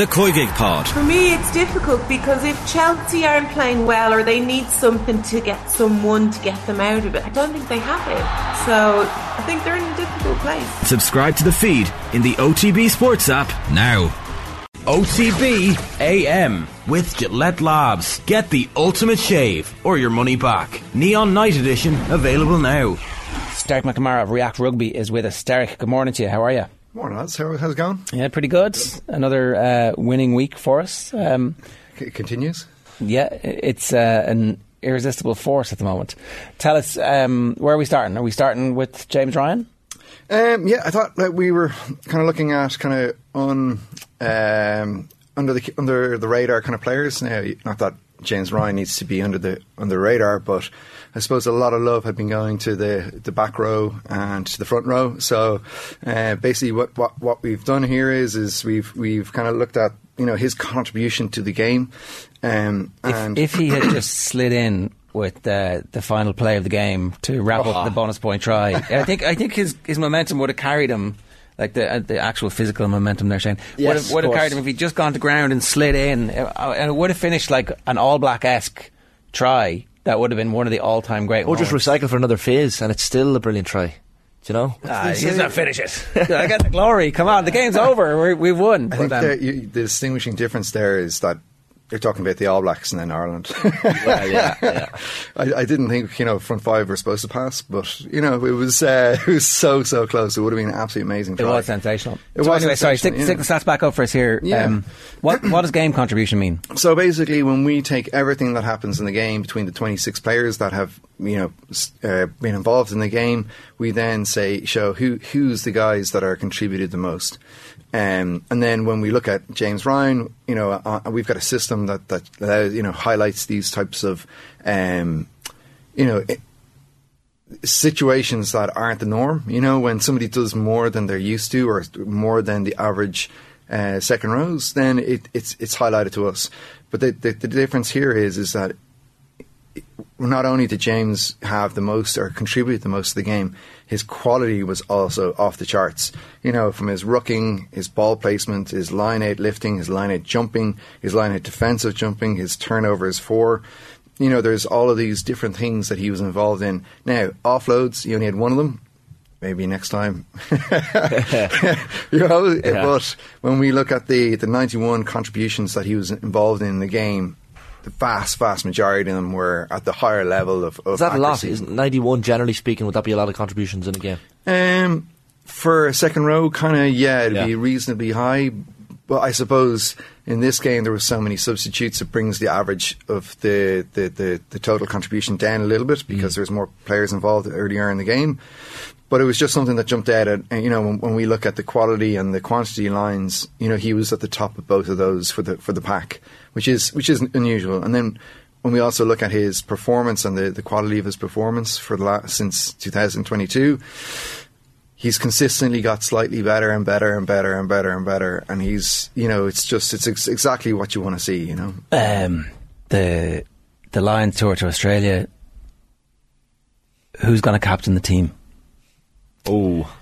The Koigig Pod. For me, it's difficult because if Chelsea aren't playing well or they need something to get someone to get them out of it, I don't think they have it. So I think they're in a difficult place. Subscribe to the feed in the OTB Sports app now. OTB AM with Gillette Labs. Get the ultimate shave or your money back. Neon Night Edition available now. Derek McNamara of React Rugby is with us. Derek, good morning to you. How are you? Morning, lads. How, how's it going? Yeah, pretty good. Another uh, winning week for us. Um, it continues. Yeah, it's uh, an irresistible force at the moment. Tell us, um, where are we starting? Are we starting with James Ryan? Um, yeah, I thought that we were kind of looking at kind of on um, under the under the radar kind of players. Now, not that James Ryan needs to be under the under the radar, but I suppose a lot of love had been going to the, the back row and to the front row. So uh, basically, what, what what we've done here is is we've we've kind of looked at you know his contribution to the game. Um, if, if he had just slid in with uh, the final play of the game to wrap oh. up the bonus point try, I think I think his his momentum would have carried him like the uh, the actual physical momentum they're saying yes, would have, would have carried him if he'd just gone to ground and slid in uh, and it would have finished like an all black esque try that would have been one of the all time great or moments. just recycle for another phase and it's still a brilliant try do you know? Ah, he's not finish it. I got the glory. Come on, the game's over. we have won. I think um, the, you, the distinguishing difference there is that you're talking about the All Blacks and then Ireland. well, yeah, yeah. I, I, didn't think you know front five were supposed to pass, but you know it was uh, it was so so close. It would have been absolutely amazing. Try. It was sensational. It so was anyway. Sorry, stick, stick, the stats back up for us here. Yeah. Um, what what does game contribution mean? So basically, when we take everything that happens in the game between the 26 players that have you know uh, been involved in the game, we then say show who who's the guys that are contributed the most. Um, and then when we look at James Ryan, you know, uh, we've got a system that that allows, you know highlights these types of, um, you know. It, situations that aren't the norm, you know, when somebody does more than they're used to or more than the average uh, second rows, then it, it's it's highlighted to us. But the, the, the difference here is is that not only did James have the most or contribute the most to the game, his quality was also off the charts. You know, from his rucking, his ball placement, his line out lifting, his line out jumping, his line out defensive jumping, his turnovers for. You know, there's all of these different things that he was involved in. Now, offloads, he only had one of them. Maybe next time. you know, yeah. but when we look at the, the 91 contributions that he was involved in the game, the vast, vast majority of them were at the higher level of. of Is that accuracy. a lot? Is ninety-one generally speaking? Would that be a lot of contributions in a game? Um, for a second row, kind of yeah, it'd Yeah. be reasonably high. But I suppose in this game there were so many substitutes, it brings the average of the the, the, the total contribution down a little bit because there's more players involved earlier in the game. But it was just something that jumped out at and, you know when, when we look at the quality and the quantity lines, you know he was at the top of both of those for the for the pack, which is which is unusual. And then when we also look at his performance and the, the quality of his performance for the last, since 2022, he's consistently got slightly better and better and better and better and better. And he's you know it's just it's ex- exactly what you want to see. You know. Um, the the Lions tour to Australia. Who's going to captain the team? Oh,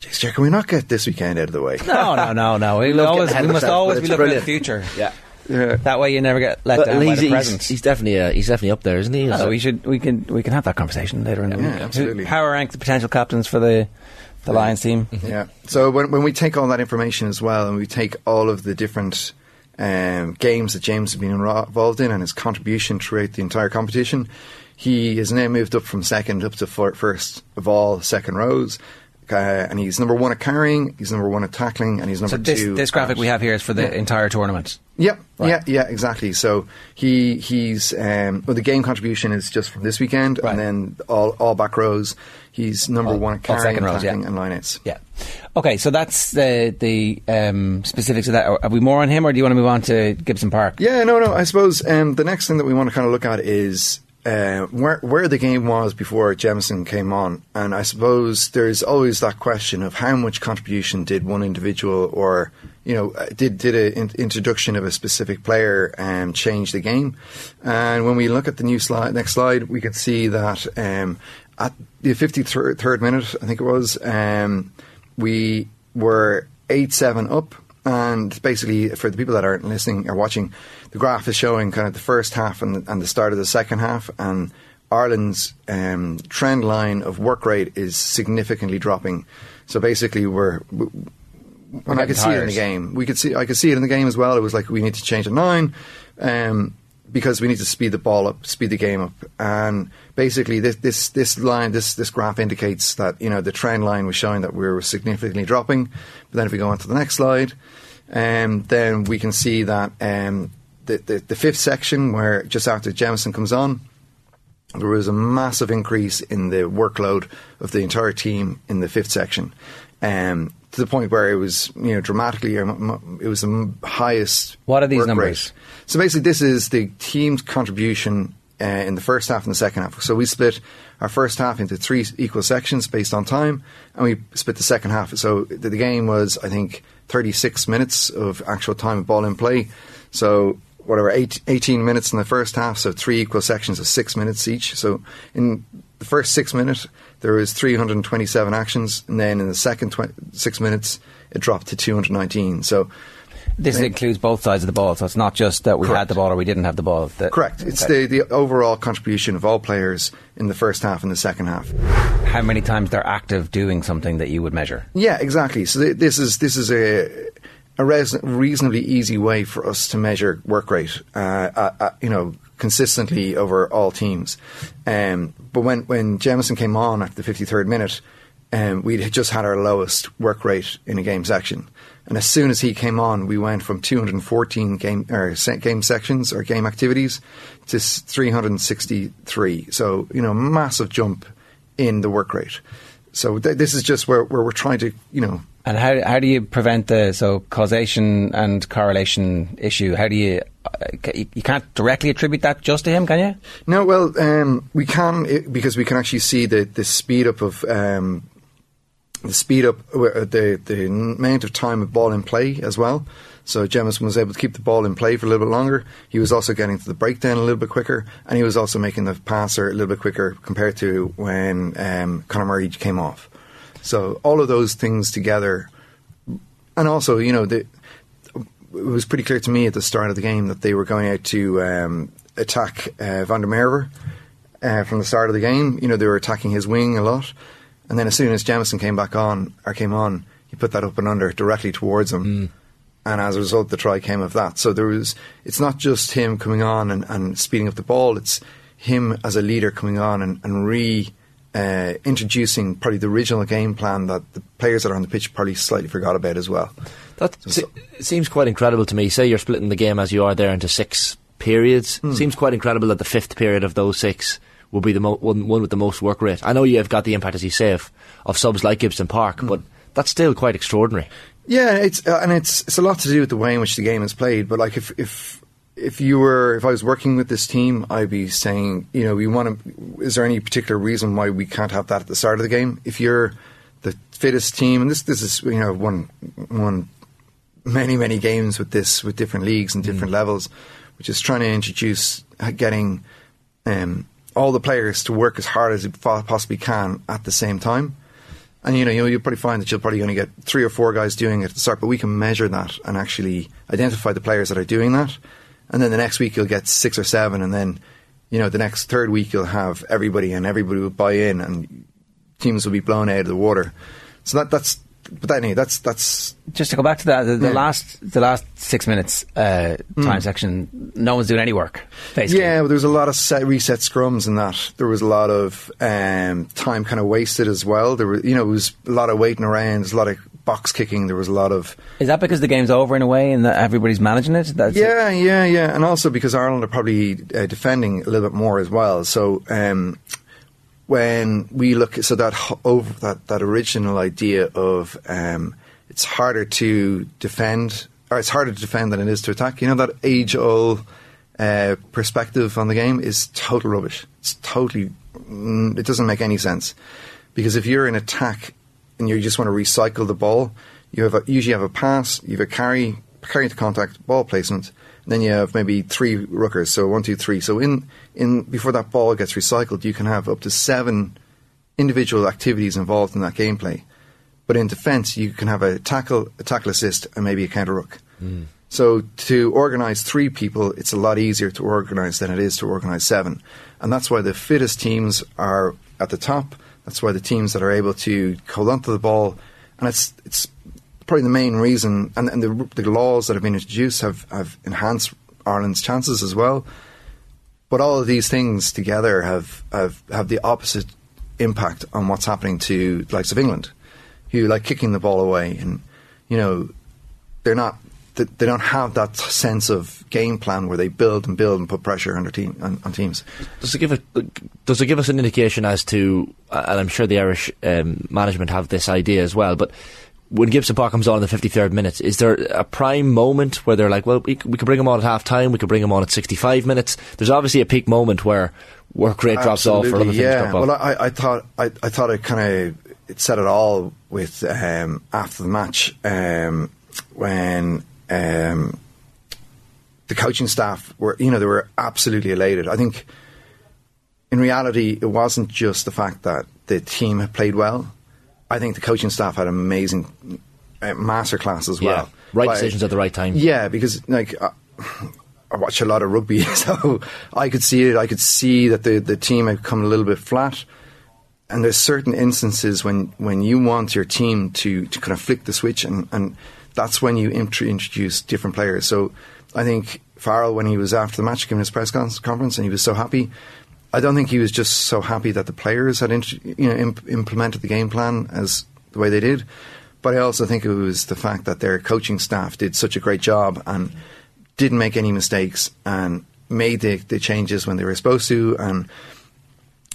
Jeez, Jack, can we not get this weekend out of the way? No, no, no, no. We, love always, we must always be looking brilliant. at the future. yeah. Yeah. That way, you never get let But down by he's, the he's, he's definitely uh, he's definitely up there, isn't he? Oh, we should we can we can have that conversation later in the Yeah, week. absolutely. Power rank the potential captains for the the Lions team. Yeah. So when when we take all that information as well, and we take all of the different um, games that James has been involved in and his contribution throughout the entire competition, he has now moved up from second up to first of all second rows. Uh, and he's number one at carrying, he's number one at tackling, and he's number So this two. this graphic at- we have here is for the entire tournament. Yep. Right. Yeah. Yeah. Exactly. So he he's um, well, the game contribution is just from this weekend, Right. and then all all back rows. He's number All- one at carrying, second rows, tackling, yeah. and lineouts. Yeah. Okay, so that's the the um, specifics of that. Are we more on him, or do you want to move on to Gibson Park? Yeah, no, no. I suppose um, the next thing that we want to kind of look at is uh, where where the game was before Jamison came on, and I suppose there's always that question of how much contribution did one individual or you know uh, did did an in- introduction of a specific player um, change the game, and when we look at the new slide, next slide, we can see that um, at the 53rd minute, I think it was, um, we were eight seven up. And basically, for the people that aren't listening or watching, the graph is showing kind of the first half and the, and the start of the second half. And Ireland's um, trend line of work rate is significantly dropping. So basically, we're. we- when I could see it in the game, we could see I could see it in the game as well. It was like we need to change a nine, um, because we need to speed the ball up, speed the game up, and basically this this this line this this graph indicates that you know the trend line was showing that we were significantly dropping. But then if we go on to the next slide, um, then we can see that um, the, the the fifth section where just after Jamison comes on, there was a massive increase in the workload of the entire team in the fifth section, um, to the point where it was you know dramatically um, it was the highest. What are these numbers? rate. So basically, this is the team's contribution uh, in the first half and the second half. So we split our first half into three equal sections based on time, and we split the second half. So the, the game was, I think, 36 minutes of actual time of ball in play. So whatever, eight, 18 minutes in the first half, so three equal sections of six minutes each. So in the first six minutes, there was 327 actions, and then in the second tw- six minutes, it dropped to 219. So This includes both sides of the ball, so it's not just that we had the ball or we didn't have the ball. The- Correct. It's Okay. the, the overall contribution of all players in the first half and the second half. how many times they're active doing something that you would measure. Yeah, exactly. So th- this is this is a a res- reasonably easy way for us to measure work rate. Uh, uh, uh, you know, consistently over all teams. Um, but when when Jamison came on at the 53rd minute, um, we just had our lowest work rate in a game section. And as soon as he came on, we went from 214 game or game sections or game activities to 363. So you know, massive jump in the work rate. So th- this is just where, where we're trying to, you know, And how how do you prevent the so causation and correlation issue? How do you uh, you can't directly attribute that just to him, can you? No, well, um, we can because we can actually see the, the speed up of um, the speed up uh, the the amount of time of ball in play as well. So Jamison was able to keep the ball in play for a little bit longer. He was also getting to the breakdown a little bit quicker, and he was also making the passer a little bit quicker compared to when um, Conor Murray came off. So all of those things together, and also you know the it was pretty clear to me at the start of the game that they were going out to um, attack uh, Van der Merwe uh, from the start of the game. You know, they were attacking his wing a lot. And then as soon as Jamison came back on, or came on, he put that up and under directly towards him. And as a result, the try came of that. So there was, it's not just him coming on and, and speeding up the ball, it's him as a leader coming on and, and re uh, introducing probably the original game plan that the players that are on the pitch probably slightly forgot about as well. That se- seems quite incredible to me. Say you're splitting the game as you are there into six periods. Seems quite incredible that the fifth period of those six will be the mo- one, one with the most work rate. I know you have got the impact, as you say, of, of subs like Gibson Park, but that's still quite extraordinary. Yeah, it's uh, and it's it's a lot to do with the way in which the game is played. But like if if if you were if I was working with this team, I'd be saying, you know, we want to. Is there any particular reason why we can't have that at the start of the game? If you're the fittest team, and this this is you know one one many many games with this with different leagues and different levels, which is trying to introduce uh, getting um, all the players to work as hard as po- possibly can at the same time. And you know, you you'll probably find that you'll probably only get three or four guys doing it at the start, but we can measure that and actually identify the players that are doing that. And then the next week you'll get six or seven, and then you know the next third week you'll have everybody, and everybody will buy in, and teams will be blown out of the water. So that that's but that anyway, that's that's Just to go back to that, the, the Yeah. last the last six minutes uh, time section, no one's doing any work. Basically, Yeah, there was a lot of set, reset scrums in that. There was a lot of um, time kind of wasted as well. There were, you know, it was a lot of waiting around. There's a lot of box kicking. There was a lot of is that because the game's over in a way and that everybody's managing it? That's yeah, yeah, yeah, and also because Ireland are probably uh, defending a little bit more as well. So um, when we look, so that over that that original idea of um, it's harder to defend, or it's harder to defend than it is to attack. You know that age old uh, perspective on the game is total rubbish. It's totally, mm, it doesn't make any sense because if you're in attack and you just want to recycle the ball, you have a, usually have a pass, you have a carry, carry into contact, ball placement, and then you have maybe three rookers, so one, two, three. So in in before that ball gets recycled, you can have up to seven individual activities involved in that gameplay. But in defence, you can have a tackle, a tackle assist, and maybe a counter ruck. Hmm. So to organise three people, it's a lot easier to organise than it is to organise seven, and that's why the fittest teams are at the top. That's why the teams that are able to hold onto the ball, and it's it's probably the main reason. And, and the, the laws that have been introduced have, have enhanced Ireland's chances as well. But all of these things together have, have, have the opposite impact on what's happening to the likes of England, who like kicking the ball away, and you know they're not they don't have that sense of game plan where they build and build and put pressure on, team, on, on teams. Does it give a, does it give us an indication as to, and I'm sure the Irish um, management have this idea as well, but when Gibson Park comes on in the 53rd minute, is there a prime moment where they're like, well, we, we could bring him on at half time, we could bring him on at 65 minutes? There's obviously a peak moment where work rate drops Absolutely, off or other things yeah. drop off. Well, I, I thought I, I thought it kind of it said it all with um, after the match um, when coaching staff were you know they were absolutely elated. I think in reality it wasn't just the fact that the team had played well. I think the coaching staff had an amazing uh, masterclass as well. Yeah, right By- decisions at the right time. Yeah, because like uh, I watch a lot of rugby, so I could see it. I could see that the the team had come a little bit flat. And there's certain instances when, when you want your team to, to kind of flick the switch, and, and that's when you int- introduce different players. So I think Farrell, when he was after the match, giving his press conference, and he was so happy, I don't think he was just so happy that the players had int- you know imp- implemented the game plan as the way they did, but I also think it was the fact that their coaching staff did such a great job and didn't make any mistakes and made the, the changes when they were supposed to. And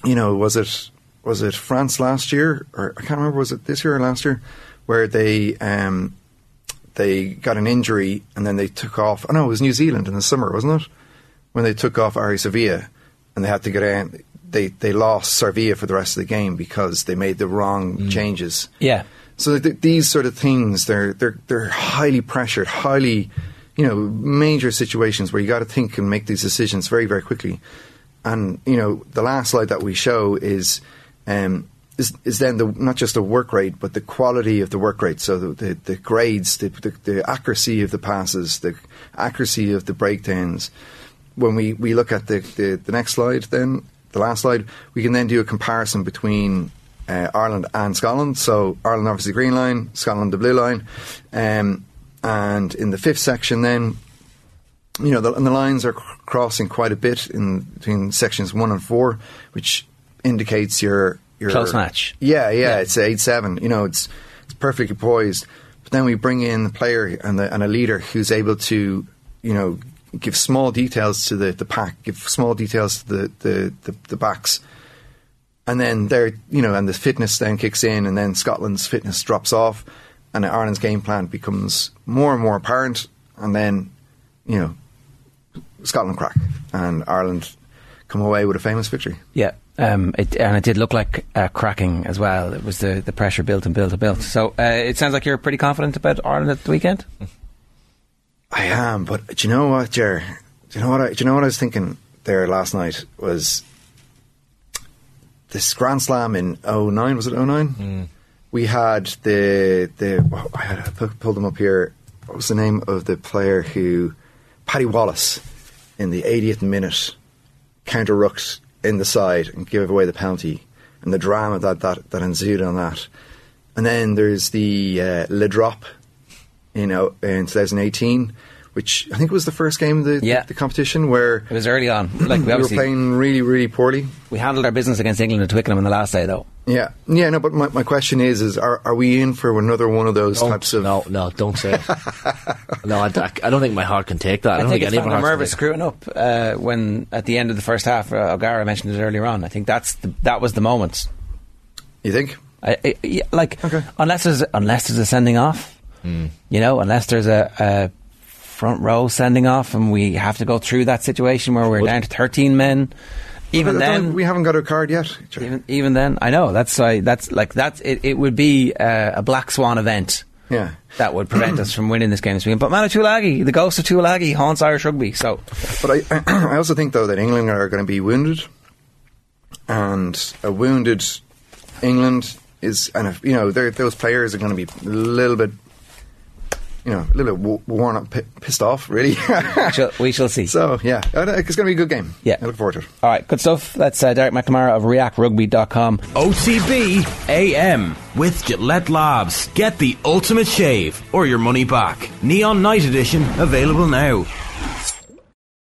you know, was it was it France last year or I can't remember was it this year or last year where they um, they got an injury and then they took off. Oh know it was New Zealand in the summer, wasn't it? When they took off Ardie Savea and they had to get in. They they lost Savea for the rest of the game because they made the wrong changes. Yeah. So th- these sort of things, they're they're they're highly pressured, highly, you know, major situations where you got to think and make these decisions very very quickly. And you know, the last slide that we show is. Um, is, is then the, not just the work rate, but the quality of the work rate. So the, the, the grades, the, the, the accuracy of the passes, the accuracy of the breakdowns. When we, we look at the, the, the next slide, then the last slide, we can then do a comparison between uh, Ireland and Scotland. So Ireland obviously the green line, Scotland the blue line, um, and in the fifth section, then you know, the, and the lines are crossing quite a bit in between sections one and four, which indicates your your Close match. Yeah, yeah, Yeah. it's eight seven. You know, it's it's perfectly poised. But then we bring in the player and the, and a leader who's able to, you know, give small details to the, the pack, give small details to the, the, the, the backs. And then there, you know, and the fitness then kicks in, and then Scotland's fitness drops off, and Ireland's game plan becomes more and more apparent. And then, you know, Scotland crack, and Ireland come away with a famous victory. Yeah. Um, it, and it did look like uh, cracking as well. It was the, the pressure built and built and built. So uh, it sounds like you're pretty confident about Ireland at the weekend. I am, but do you know what, Jer? Do you know what? I, do you know what I was thinking there last night was this Grand Slam in 09, Was it 09? We had the the oh, I had I pulled them up here. What was the name of the player who Paddy Wallace in the 80th minute counter rucked in the side and give away the penalty and the drama that that, that ensued on that. And then there's the uh, Le Drop you know, in 2018, which I think was the first game of the, Yeah. the, competition where It was early on. Like we we were playing really, really poorly. we handled our business against England at Twickenham in the last day, though. Yeah, yeah, no, but my, my question is, is are, are we in for another one of those Don't- types of? no, no, don't say it. no, I, I don't think my heart can take that. I, I, don't think think, it's any of from our the hearts nervous screwing up uh, when at the end of the first half. Uh, O'Gara mentioned it earlier on. I think that's the, that was the moment. You think? I, I, yeah, like Okay. unless there's unless there's a sending off, Hmm. you know, unless there's a, a front row sending off, and we have to go through that situation where we're down to thirteen men. Even I don't think- then, we haven't got a card yet. even even then, I know that's why that's like that's it. It would be uh, a black swan event Yeah, that would prevent us from winning this game this weekend. But Manu Tuilagi, the ghost of Tuilagi, haunts Irish rugby. So but I, I also think though that England are going to be wounded, and a wounded England is, and if, you know, those players are going to be a little bit, you know, a little bit worn up, pissed off, really. Shall- we shall see. so yeah, it's going to be a good game. Yeah. I look forward to it. All right, good stuff. That's uh, Derek McNamara of ReactRugby.com. OTB AM with Gillette Labs. Get the ultimate shave or your money back. Neon Night Edition available now.